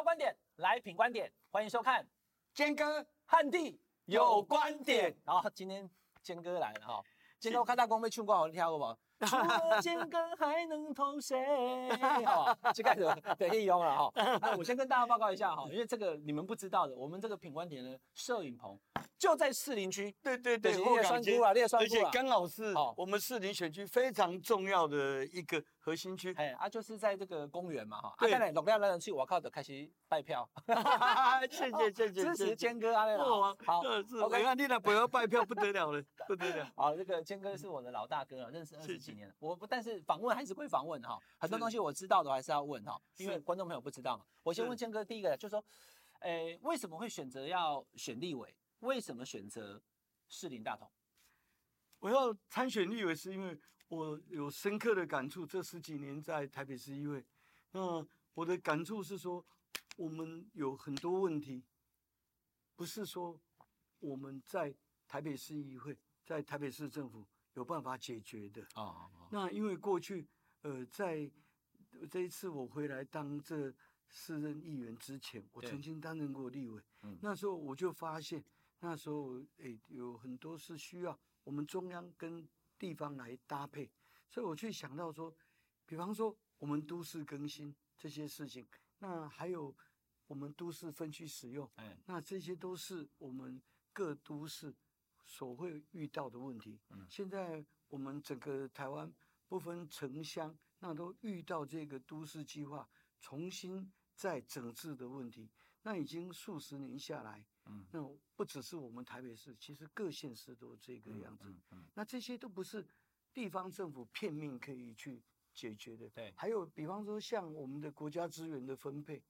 要观点，来品观点，欢迎收看坚哥汉帝有观点。然后今天坚哥来了哈，坚哥我看大光被劝过，我跳过吗？除了坚哥还能投谁？好，就开始得意用了哈。那我先跟大家报告一下哈，因为这个你们不知道的，我们这个品观点的摄影棚就在士林区。对对对，列双库啊，列双库啊，而且刚好是我们士林选区非常重要的一个核心区。哎啊，就是在这个公园嘛哈。啊，当然龙亮让人去，我靠的开始拜票。谢谢谢谢，支持坚哥啊，好啊好，是。我看你那不要拜票不得了了，不得了。好，这个坚哥是我的老大哥了，认识二十几年了。我不但是。访问还是会访问哈，很多东西我知道的还是要问哈，因为观众朋友不知道嘛。我先问坚哥第一个，就是说，诶，为什么会选择要选立委？为什么选择士林大同？我要参选立委，是因为我有深刻的感触。这十几年在台北市议会，那我的感触是说，我们有很多问题，不是说我们在台北市议会，在台北市政府。有办法解决的啊！那因为过去，呃，在这一次我回来当这四任议员之前，我曾经担任过立委。嗯，那时候我就发现，那时候诶有很多是需要我们中央跟地方来搭配，所以我去想到说，比方说我们都市更新这些事情，那还有我们都市分区使用，哎，那这些都是我们各都市。所会遇到的问题，现在我们整个台湾不分城乡，那都遇到这个都市计划重新再整治的问题。那已经数十年下来，嗯，那不只是我们台北市，其实各县市都这个样子。那这些都不是地方政府片面可以去解决的。对，还有比方说像我们的国家资源的分配，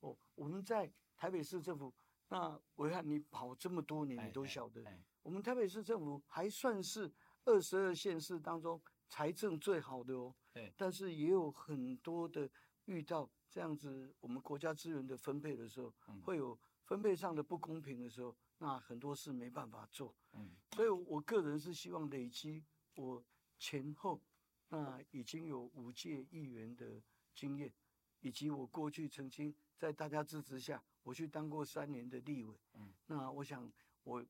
哦，我们在台北市政府，那我看你跑这么多年，你都晓得。我们台北市政府还算是二十二县市当中财政最好的哦，对，但是也有很多的遇到这样子，我们国家资源的分配的时候，会有分配上的不公平的时候，那很多事没办法做，嗯，所以我个人是希望累积我前后那已经有五届议员的经验，以及我过去曾经在大家支持下，我去当过三年的立委，嗯，那我想我。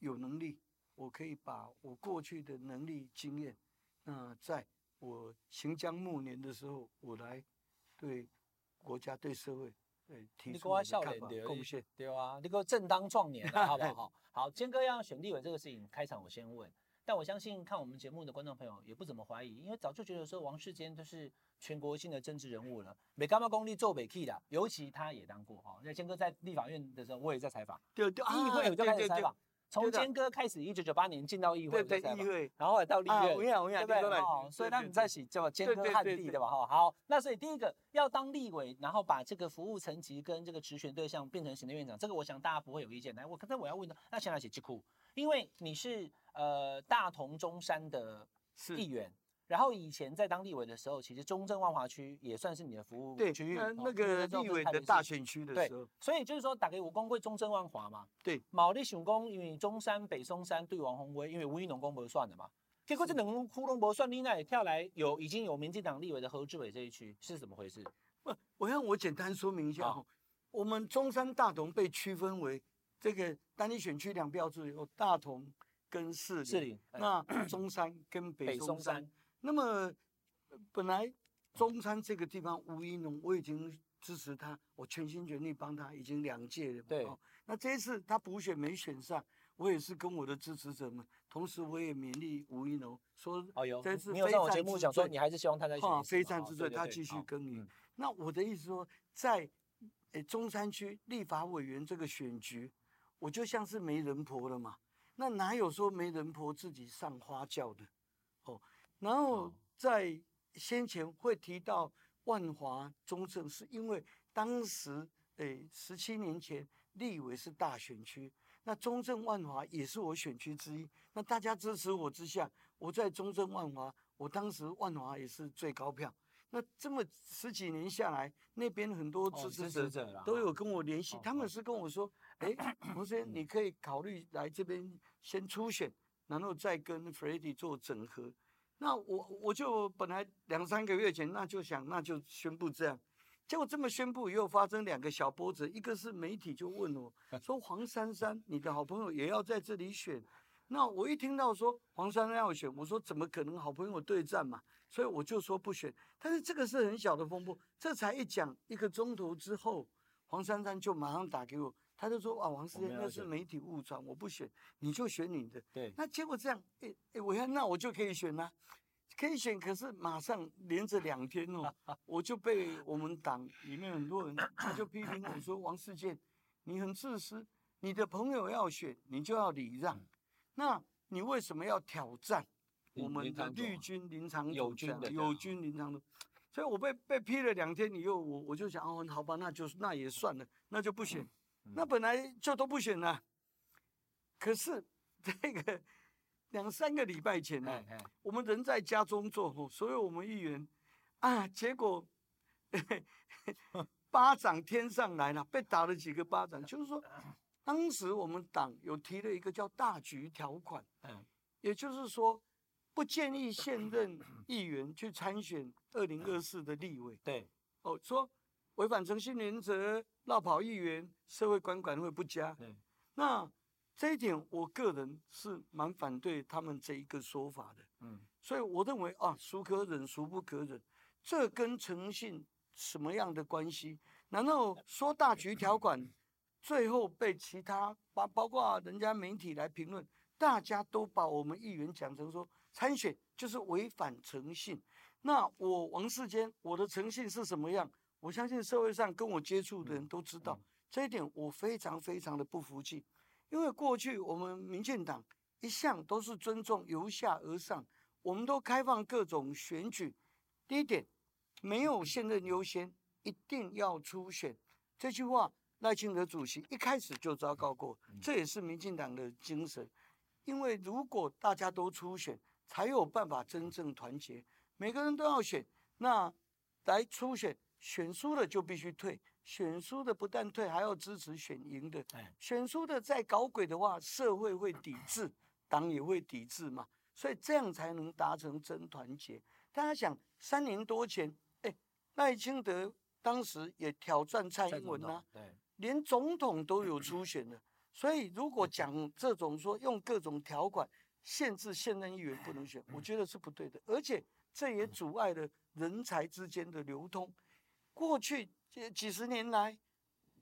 有能力，我可以把我过去的能力经验，那在我行将暮年的时候，我来对国家对社会对提出我笑脸的贡献，对啊，你给我正当壮年，好不好？好，坚哥要选立委这个事情，开场我先问，但我相信看我们节目的观众朋友也不怎么怀疑，因为早就觉得说王世坚都是全国性的政治人物了，每干嘛功力做北 key 的，尤其他也当过哈。那坚哥在立法院的时候，我也在采访，对对，议会我就开始采访。从坚哥开始，一九九八年进到议会，对对议会，然后后来到立院，对不对？所以他们在一起叫坚哥汉地，对吧？哈，好，那所以第一个要当立委，然后把这个服务层级跟这个职权对象变成行政院长，这个我想大家不会有意见。来，我刚才我要问的，那先来写智库，因为你是呃大同中山的议员。然后以前在当立委的时候，其实中正万华区也算是你的服务区域。对，那个立委的大选区的时候。所以就是说，打给我公会中正万华嘛。对。毛利雄公因为中山北松山对王鸿薇，因为吴怡农公不算的嘛。结果这两个窟窿不算，你那也跳来有已经有民进党立委的何志伟这一区是怎么回事？不，我让我简单说明一下哈。我们中山大同被区分为这个单一选区两标志，有大同跟士林。士林。那中山跟北松山。那么，本来中山这个地方吴怡农，我已经支持他，我全心全力帮他，已经两届了。对，那这一次他补选没选上，我也是跟我的支持者们，同时我也勉励吴怡农说：“哦哟，这次非战之罪，说你还是希望他在选，非战之罪，他继续耕耘。”那我的意思说，在诶中山区立法委员这个选举，我就像是媒人婆了嘛？那哪有说媒人婆自己上花轿的？哦。然后在先前会提到万华中正，是因为当时诶十七年前立委是大选区，那中正万华也是我选区之一。那大家支持我之下，我在中正万华，我当时万华也是最高票。那这么十几年下来，那边很多支持者都有跟我联系，他们是跟我说：“哎，王先生，你可以考虑来这边先初选，然后再跟 Freddy 做整合。”那我我就本来两三个月前那就想那就宣布这样，结果这么宣布以后，发生两个小波折，一个是媒体就问我，说黄珊珊，你的好朋友也要在这里选。那我一听到说黄珊珊要选，我说怎么可能好朋友对战嘛？所以我就说不选。但是这个是很小的风波，这才一讲一个钟头之后，黄珊珊就马上打给我，他就说啊，王世坚那是媒体误传，我不选，你就选你的。对。那结果这样，哎哎，我要那我就可以选啦，可以选。可是马上连着两天哦，我就被我们党里面很多人他就批评我说王世坚，你很自私，你的朋友要选，你就要礼让。那你为什么要挑战我们的绿军林昶佐友军的友军林长的？所以我被被批了两天以后，我我就想哦，好吧，那就那也算了，那就不选。那本来就都不选了。可是 这个两三个礼拜前呢、我们人在家中坐，所以我们议员啊，结果 巴掌天上来了，被打了几个巴掌，就是说。当时我们党有提了一个叫大局条款，嗯，也就是说，不建议现任议员去参选二零二四的立委。对，哦，说违反诚信原则、绕跑议员，社会观感会不佳。对，那这一点我个人是蛮反对他们这一个说法的。嗯，所以我认为啊，孰可忍，孰不可忍，这跟诚信什么样的关系？难道说大局条款？最后被其他包包括人家媒体来评论，大家都把我们议员讲成说参选就是违反诚信。那我王世坚，我的诚信是什么样？我相信社会上跟我接触的人都知道这一点，我非常非常的不服气。因为过去我们民进党一向都是尊重由下而上，我们都开放各种选举。第一点，没有现任优先，一定要初选。这句话。赖清德主席一开始就昭告过，这也是民进党的精神。因为如果大家都初选，才有办法真正团结。每个人都要选，那来初选，选输了就必须退。选输的不但退，还要支持选赢的。选输的再搞鬼的话，社会会抵制，党也会抵制嘛。所以这样才能达成真团结。大家想，三年多前，哎，赖清德当时也挑战蔡英文啊。连总统都有初选的，所以如果讲这种说用各种条款限制现任议员不能选，我觉得是不对的，而且这也阻碍了人才之间的流通。过去这几十年来，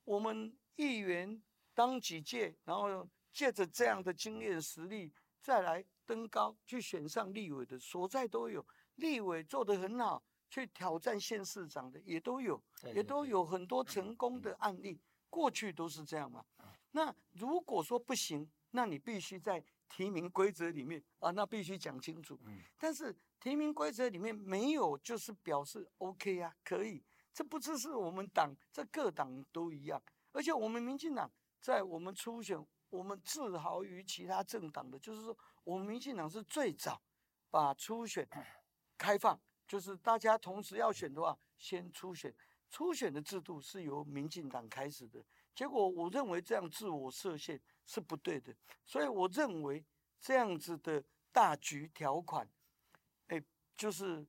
我们议员当几届，然后借着这样的经验实力再来登高去选上立委的所在都有，立委做得很好，去挑战县市长的也都有，也都有很多成功的案例。过去都是这样嘛，那如果说不行，那你必须在提名规则里面啊，那必须讲清楚。但是提名规则里面没有，就是表示 OK 啊，可以。这不只是我们党，这各党都一样。而且我们民进党在我们初选，我们自豪于其他政党的，就是说我们民进党是最早把初选 开放，就是大家同时要选的话，先初选。初选的制度是由民进党开始的，结果我认为这样自我设限是不对的，所以我认为这样子的大局条款，哎，就是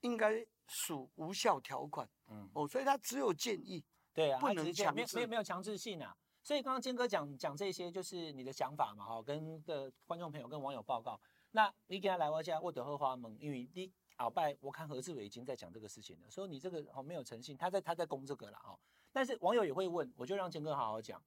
应该属无效条款。嗯，哦，所以他只有建议，对啊，不能强制，没有没有强制性啊。所以刚刚坚哥讲讲这些，就是你的想法嘛，哈，跟的观众朋友跟网友报告。那你给他来我家，我得喝花蒙，因为你。鳌拜，我看何志伟已经在讲这个事情了，说你这个哦没有诚信，他在他在攻这个了哦。但是网友也会问，我就让坚哥好好讲，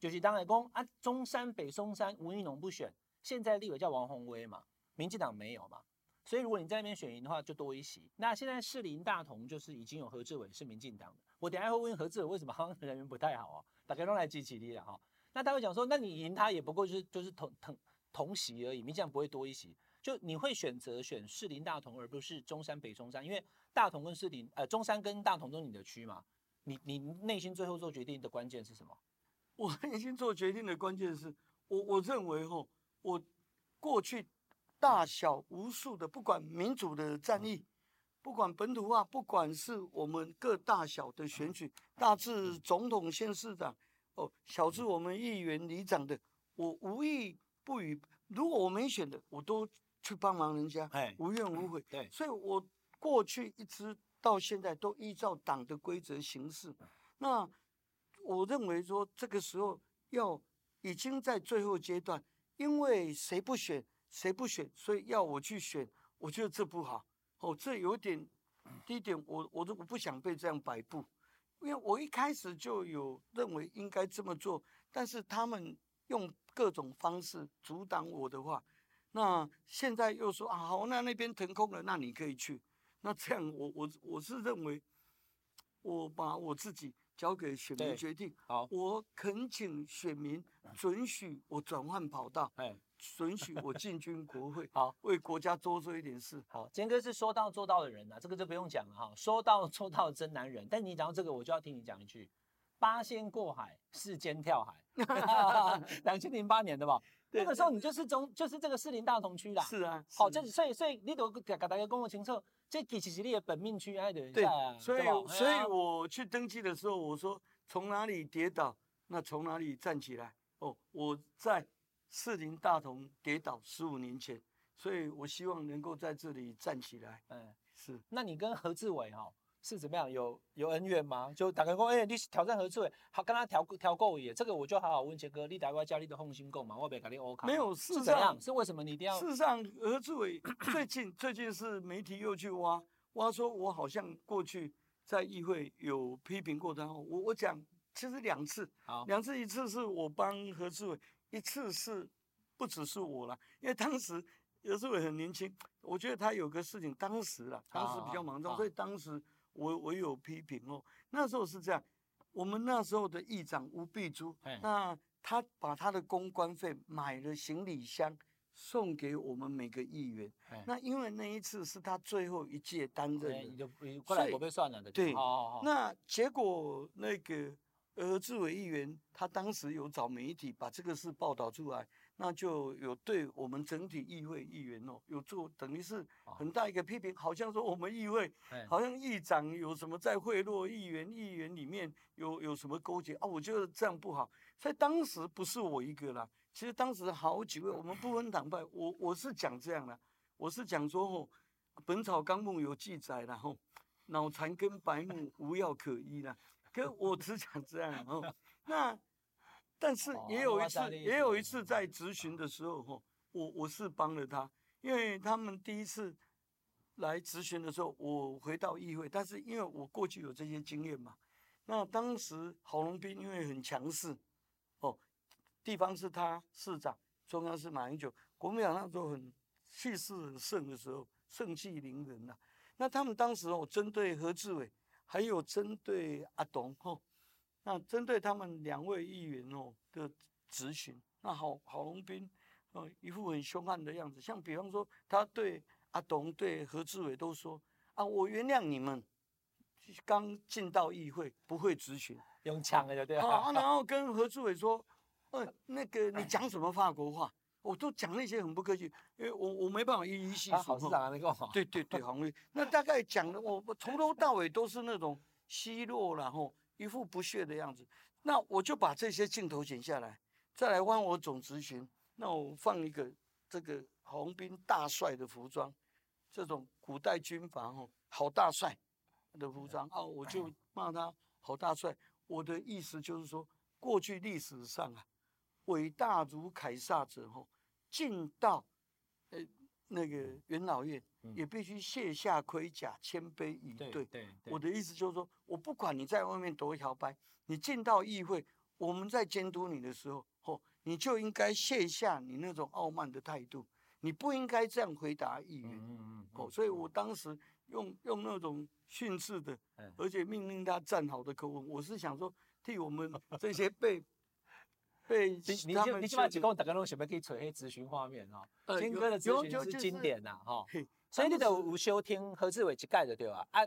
就是当然攻啊，中山北松山吴怡农不选，现在立委叫王宏威嘛，民进党没有嘛，所以如果你在那边选赢的话，就多一席。那现在士林大同就是已经有何志伟是民进党的，我等下会问何志伟为什么 好像人缘不太好啊？大家都来集起力了哈。那他会讲说，那你赢他也不过就是就是同同同席而已，民进党不会多一席。就你会选择选士林大同，而不是中山北中山，因为大同跟士林，呃，中山跟大同都是你的区嘛。你你内心最后做决定的关键是什么？我内心做决定的关键是我我认为吼，我过去大小无数的，不管民主的战役，不管本土化，不管是我们各大小的选举，大至总统、县市长，哦，小至我们议员、里长的，我无意不与。如果我没选的，我都。去帮忙人家，无怨无悔。对，所以我过去一直到现在都依照党的规则行事。那我认为说，这个时候要已经在最后阶段，因为谁不选谁不选，所以要我去选，我觉得这不好。哦，这有点，第一点，我我都我不想被这样摆布，因为我一开始就有认为应该这么做，但是他们用各种方式阻挡我的话，那现在又说啊好，那那边腾空了，那你可以去，那这样我我我是认为，我把我自己交给选民决定，好，我恳请选民准许我转换跑道，哎。准许我进军国会，好，为国家多做一点事。好，坚哥是说到做到的人呐、啊，这个就不用讲了哈。说到做到的真男人。但你讲到这个，我就要听你讲一句：八仙过海，四肩跳海。两千零八年的吧？那个时候你就是中，就是这个士林大同区啦。是啊。好，这所以所以你都给大家跟我清楚，这其实是你的本命区，哎对。对，所以所以我去登记的时候，我说从哪里跌倒，那从哪里站起来。哦，我在。士林大同跌倒十五年前，所以我希望能够在这里站起来。嗯，是。那你跟何志伟哈是怎么样？有有恩怨吗？就打个工，哎、欸，你挑战何志伟，好跟他调调够也。这个我就好好问杰哥，你打过家里的红心够吗？我别跟你欧卡。没有，事怎样？是为什么你一定要？事实上，何志伟 最近最近是媒体又去挖挖，说我好像过去在议会有批评过他。我我讲其实两次，好，两次，一次是我帮何志伟。一次是不只是我了，因为当时有时候很年轻，我觉得他有个事情，当时了，当时比较忙中，所以当时我我有批评哦。那时候是这样，我们那时候的议长吴碧珠，那他把他的公关费买了行李箱送给我们每个议员。那因为那一次是他最后一届担任的，所以我被算了的。对，那结果那个。而志伟议员他当时有找媒体把这个事报道出来，那就有对我们整体议会议员哦有做等于是很大一个批评，好像说我们议会好像议长有什么在贿赂议员，议员里面有有什么勾结啊？我觉得这样不好，所以当时不是我一个啦，其实当时好几位，我们不分党派，我我是讲这样的，我是讲说哦，《本草纲目》有记载然后脑残跟白目无药可医了。可 我只讲这样哦，那但是也有一次，也有一次在质询的时候，哦，我我是帮了他，因为他们第一次来质询的时候，我回到议会，但是因为我过去有这些经验嘛，那当时郝龙斌因为很强势，哦，地方是他市长，中央是马英九，国民党那时候很气势很盛的时候，盛气凌人呐，那他们当时哦，针对何志伟。还有针对阿董吼，那针对他们两位议员哦的质询，那郝郝龙斌哦一副很凶悍的样子，像比方说他对阿董对何志伟都说啊，我原谅你们，刚进到议会不会质询，用枪的就对了。啊，然后跟何志伟说，呃那个你讲什么法国话？我都讲那些很不客气，因为我我没办法一一细数。市长那个好。对对对，黄 那大概讲的我我从头到尾都是那种奚落，然后一副不屑的样子。那我就把这些镜头剪下来，再来换我总执行。那我放一个这个红兵大帅的服装，这种古代军阀哦，好大帅的服装啊，我就骂他好大帅。我的意思就是说，过去历史上啊。伟大如凯撒者，吼，进到呃那个元老院，也必须卸下盔甲，谦卑以对。对，对，对。我的意思就是说，我不管你在外面多摇摆，你进到议会，我们在监督你的时候，吼，你就应该卸下你那种傲慢的态度，你不应该这样回答议员。嗯嗯。哦，所以我当时用用那种训斥的，而且命令他站好的口吻，我是想说，替我们这些被。对，你你就你起码只跟我大家拢想要可以找黑咨询画面哈，坚哥的咨询是经典呐哈，所以你都有收听何志伟去盖的对吧？啊，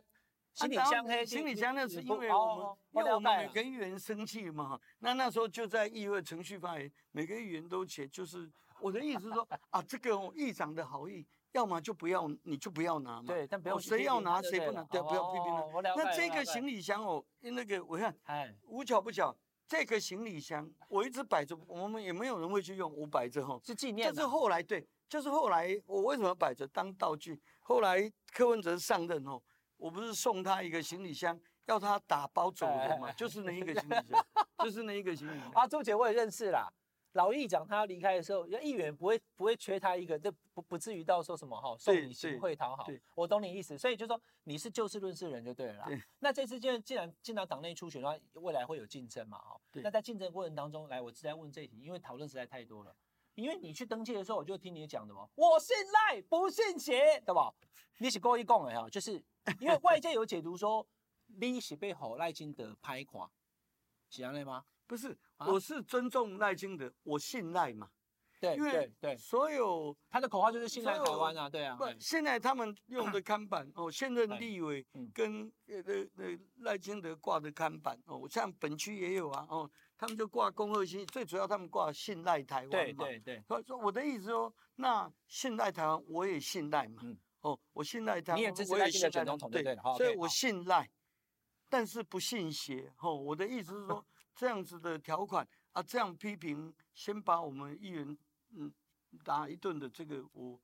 行李箱黑，行李箱那是因为我们因为我们每个议员生气嘛，那那时候就在议会程序发言，每个议员都写，就是我的意思是说啊，这个议长的好意，要么就不要，你就不要拿嘛，对，但不要谁要拿谁不拿，对，不要批评了。那这个行李箱哦，那个我看，哎，无巧不巧。这个行李箱我一直摆着，我们也没有人会去用，我摆着哈，是纪念。就是后来对，就是后来我为什么摆着当道具？后来柯文哲上任后，我我不是送他一个行李箱，要他打包走的嘛，就是那一个行李箱，就是那一个行李箱。啊，周姐我也认识啦。老议长他要离开的时候，议员不会不会缺他一个，这不不至于到说什么哈，送你行贿讨好。我懂你意思，所以就说你是就事论事人就对了啦。那这次既然既然进到党内初选的话，未来会有竞争嘛哈。那在竞争过程当中，来我直接问这一题，因为讨论实在太多了。因为你去登记的时候，我就听你讲的嘛，我信赖不信邪，对吧？你是故意讲的哈，就是 因为外界有解读说你是被吼赖金德拍垮，是这样的吗？不是，我是尊重赖清德，我信赖嘛。对，对，对，所有他的口号就是信赖台湾啊，对啊。不，现在他们用的看板 哦，现任立委跟呃呃赖清德挂的看板哦，像本区也有啊哦，他们就挂恭贺新，最主要他们挂信赖台湾嘛。对对对。所以说我的意思说，那信赖台湾，我也信赖嘛。嗯哦，我信赖台湾，你也支持赖清德选总统对对。所以我信赖，但是不信邪。哦，我的意思是说。这样子的条款啊，这样批评，先把我们议员嗯打一顿的这个我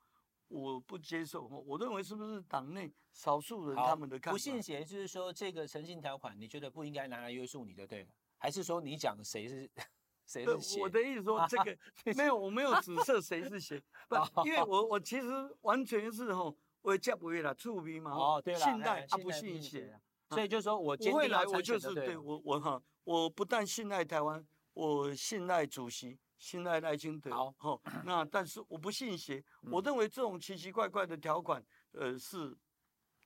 我不接受，我认为是不是党内少数人他们的看法？不信邪就是说这个诚信条款，你觉得不应该拿来约束你的，对？还是说你讲谁是 谁是邪？我的意思说 这个没有，我没有指涉谁是邪，不，因为我我其实完全是吼，我接不回来触逼嘛，哦对了，信赖啊不信邪，所以就是说我不会来，我就是对我我哈。我不但信赖台湾，我信赖主席，信赖赖清德。好，好，那但是我不信邪。嗯、我认为这种奇奇怪怪的条款，呃，是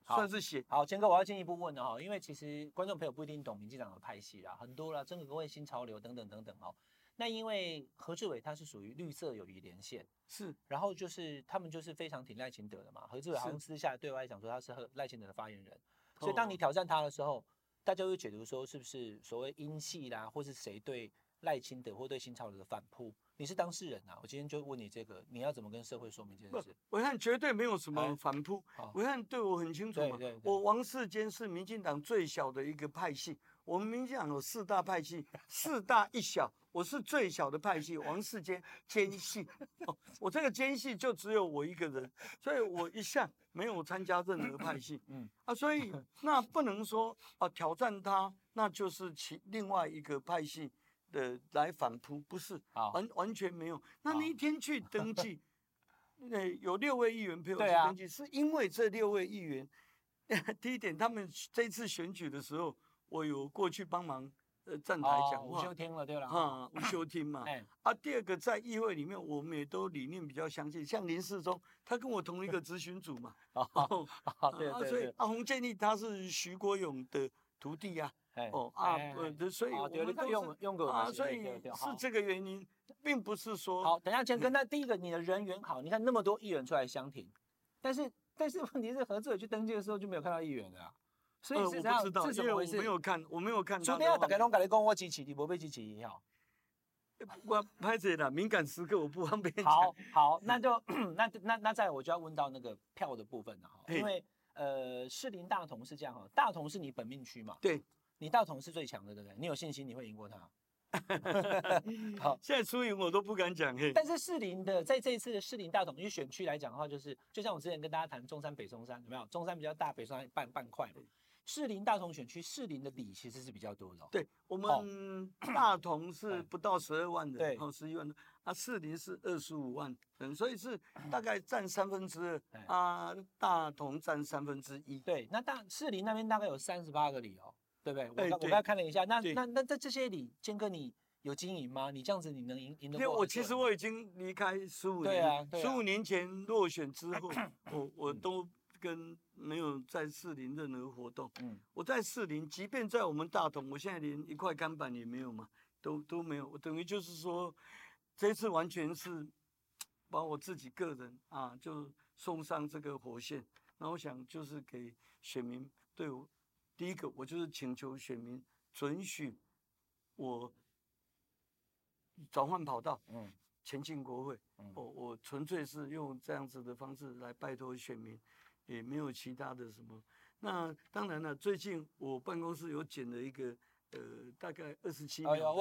算是邪。好，坚哥，我要进一步问了哈，因为其实观众朋友不一定懂民进党的派系啦，很多啦，真的各位新潮流等等等等哦。那因为何志伟他是属于绿色友谊连线，是，然后就是他们就是非常挺赖清德的嘛。何志伟好像私下对外讲说他是赖清德的发言人，所以当你挑战他的时候。大家会解读说，是不是所谓英系啦，或是谁对赖清德或对新潮流的反扑？你是当事人啊，我今天就问你这个，你要怎么跟社会说明这件事？我看绝对没有什么反扑，我看对我很清楚嘛。我王世坚是民进党最小的一个派系，我们民进党有四大派系，四大一小，我是最小的派系，王世坚奸系，我这个奸系就只有我一个人，所以我一向。没有参加任何派系，嗯啊，所以 那不能说啊挑战他，那就是其另外一个派系的来反扑，不是，完完全没有。那那一天去登记，那有六位议员陪我去登记，是因为这六位议员，第一点，他们这次选举的时候，我有过去帮忙。呃，站台讲话，吴秀听了对了，啊，吴秀听嘛，啊，第二个在议会里面，我们也都理念比较相近，像林世忠，他跟我同一个咨询组嘛，啊，对对，所以阿洪建议他是徐国勇的徒弟啊，哦啊，所以我们都用用过啊，所以是这个原因，并不是说好，等下先跟，那第一个你的人缘好，你看那么多议员出来相挺，但是但是问题是何志伟去登记的时候就没有看到议员的啊。所以是这样，是怎么回事？我没有看，我没有看。昨天大家拢跟你讲，我支持你，我被支持一下。我拍这了，敏感时刻我不方便。好，好，那就那那那再我就要问到那个票的部分了哈，因为呃士林大同是这样哈，大同是你本命区嘛？对，你大同是最强的，对不对？你有信心你会赢过他？好，现在输赢我都不敢讲嘿。但是士林的在这一次的士林大同因为选区来讲的话，就是就像我之前跟大家谈中山北中山有没有？中山比较大，北中山半半块嘛。士林大同选区，士林的里其实是比较多的。对，我们 大同是不到十二万人，对，十一万人。啊，士林是二十五万人，所以是大概占三分之二。啊，大同占三分之一。对，那大士林那边大概有三十八个里哦，对不对？我刚我刚看了一下，那那那在这些里，坚哥你有经营吗？你这样子你能赢赢得过？因为我其实我已经离开十五年，十五年前落选之后，我我都。跟没有在士林任何活动，嗯，我在士林，即便在我们大同，我现在连一块钢板也没有嘛，都都没有。我等于就是说，这次完全是把我自己个人啊，就送上这个火线。那我想就是给选民对我，第一个我就是请求选民准许我转换跑道，嗯，前进国会。嗯，我我纯粹是用这样子的方式来拜托选民。也没有其他的什么。那当然了，最近我办公室有剪了一个，呃，大概二十七秒，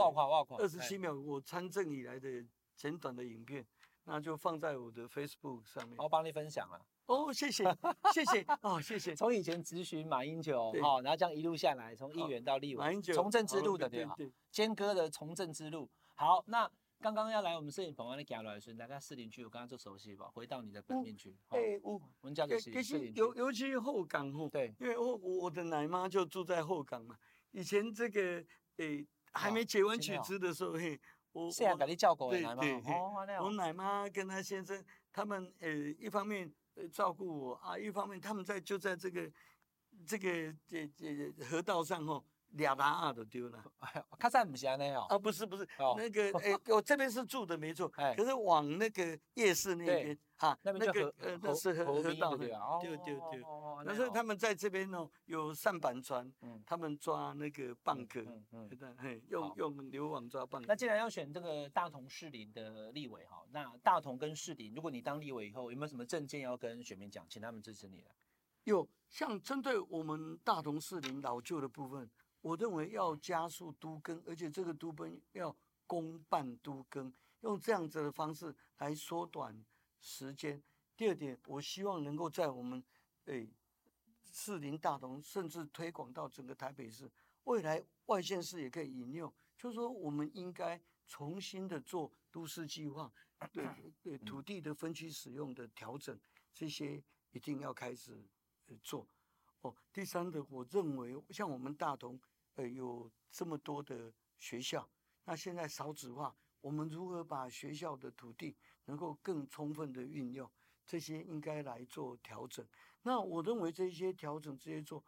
二十七秒我参政以来的简短的影片。那就放在我的 Facebook 上面。我帮你分享了。哦，谢谢，谢谢哦，谢谢。从以前咨询马英九，好，然后这样一路下来，从议员到立委，马英九从政之路的对吧？坚哥的从政之路。好，那刚刚要来我们摄影棚，你讲来说，大概士林区，我刚刚做熟悉吧？回到你的本面去。哎，我我们家就是士林区，尤尤其后港哦，对，因为我我的奶妈就住在后港嘛。以前这个诶还没结完娶子的时候，嘿，我现在给你叫过来奶妈，我奶妈跟她先生他们呃一方面。照顾我啊，一方面他们在就在这个这个这这河道上哦，俩大二都丢了。卡在不是那哦。啊，不是不是，哦、那个 哎，我这边是住的没错，哎、可是往那个夜市那边哈，那边就呃那是河河道对啊，对对对。那时候他们在这边哦，有上板船，嗯、他们抓那个蚌壳，嗯嗯，嗯。用好。用流网抓蚌壳。那既然要选这个大同士林的立委哈，那大同跟士林，如果你当立委以后，有没有什么政见要跟选民讲，请他们支持你的？有，像针对我们大同士林老旧的部分。我认为要加速都更，而且这个都更要公办都更，用这样子的方式来缩短时间。第二点，我希望能够在我们诶士林、大同，甚至推广到整个台北市，未来外县市也可以引用。就是说，我们应该重新的做都市计划，对对土地的分区使用的调整，这些一定要开始做。哦，第三个，我认为像我们大同。呃，有这么多的学校，那现在少子化，我们如何把学校的土地能够更充分的运用？这些应该来做调整。那我认为这些调整这些做，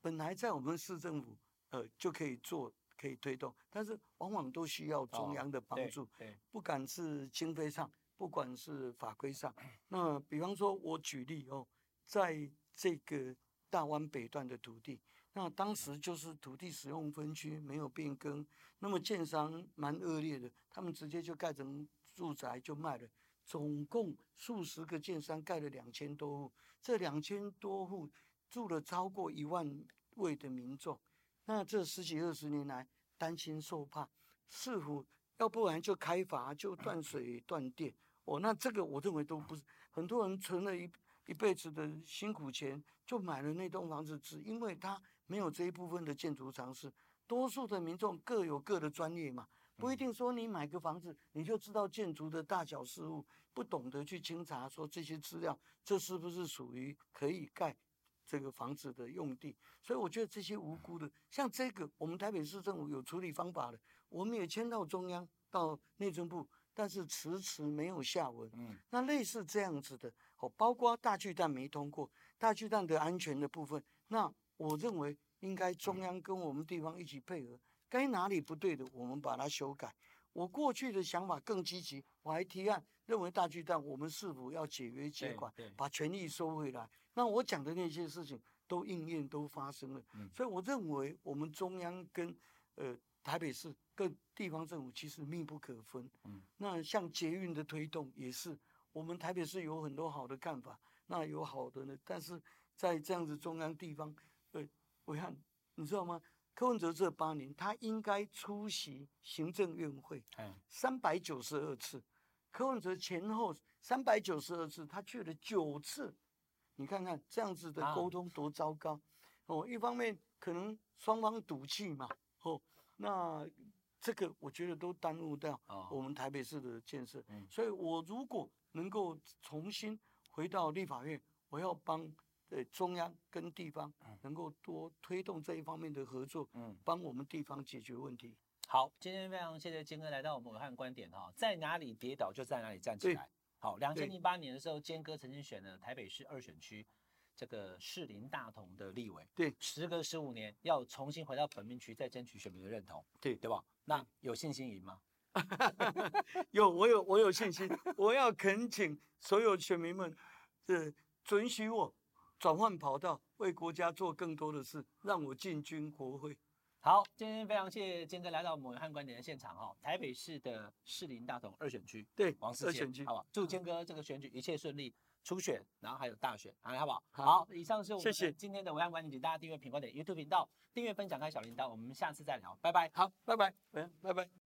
本来在我们市政府呃就可以做，可以推动，但是往往都需要中央的帮助，不管是经费上，不管是法规上。那比方说，我举例哦，在这个大湾北段的土地。那当时就是土地使用分区没有变更，那么建商蛮恶劣的，他们直接就盖成住宅就卖了，总共数十个建商盖了两千多户，这两千多户住了超过一万位的民众，那这十几二十年来担心受怕，似乎要不然就开罚就断水断电？哦，那这个我认为都不是，很多人存了一一辈子的辛苦钱就买了那栋房子，只因为他。没有这一部分的建筑常识，多数的民众各有各的专业嘛，不一定说你买个房子你就知道建筑的大小事物，不懂得去清查说这些资料，这是不是属于可以盖这个房子的用地？所以我觉得这些无辜的，像这个我们台北市政府有处理方法的，我们也签到中央到内政部，但是迟迟没有下文。嗯，那类似这样子的，哦，包括大巨蛋没通过，大巨蛋的安全的部分，那。我认为应该中央跟我们地方一起配合，该哪里不对的，我们把它修改。我过去的想法更积极，我还提案认为大巨蛋我们是否要解约接管，把权益收回来。那我讲的那些事情都应验都发生了，所以我认为我们中央跟呃台北市各地方政府其实密不可分。那像捷运的推动也是，我们台北市有很多好的看法，那有好的呢，但是在这样子中央地方。对，暐瀚，你知道吗？柯文哲这八年，他应该出席行政院会，三百九十二次。柯文哲前后三百九十二次，他去了九次。你看看这样子的沟通多糟糕哦！一方面可能双方赌气嘛，哦，那这个我觉得都耽误掉我们台北市的建设。所以我如果能够重新回到立法院，我要帮。对中央跟地方能够多推动这一方面的合作，嗯，帮我们地方解决问题。好，今天非常谢谢坚哥来到我们武汉观点哈，在哪里跌倒就在哪里站起来。好，两千零八年的时候，坚哥曾经选了台北市二选区这个士林大同的立委。对，时隔十五年要重新回到本命区，再争取选民的认同。对，对吧？那有信心赢吗？有，我有，我有信心。我要恳请所有选民们，是准许我。转换跑道，为国家做更多的事，让我进军国会。好，今天非常谢谢坚哥来到我们暐瀚观点的现场哈，台北市的士林大同二选区，对，王世坚，好吧，祝坚哥这个选举一切顺利，初选，然后还有大选，好，好不好？好，以上是我们今天的暐瀚观点，请大家订阅品观点 YouTube 频道，订阅分享开小铃铛，我们下次再聊，拜拜。好，拜拜，拜拜。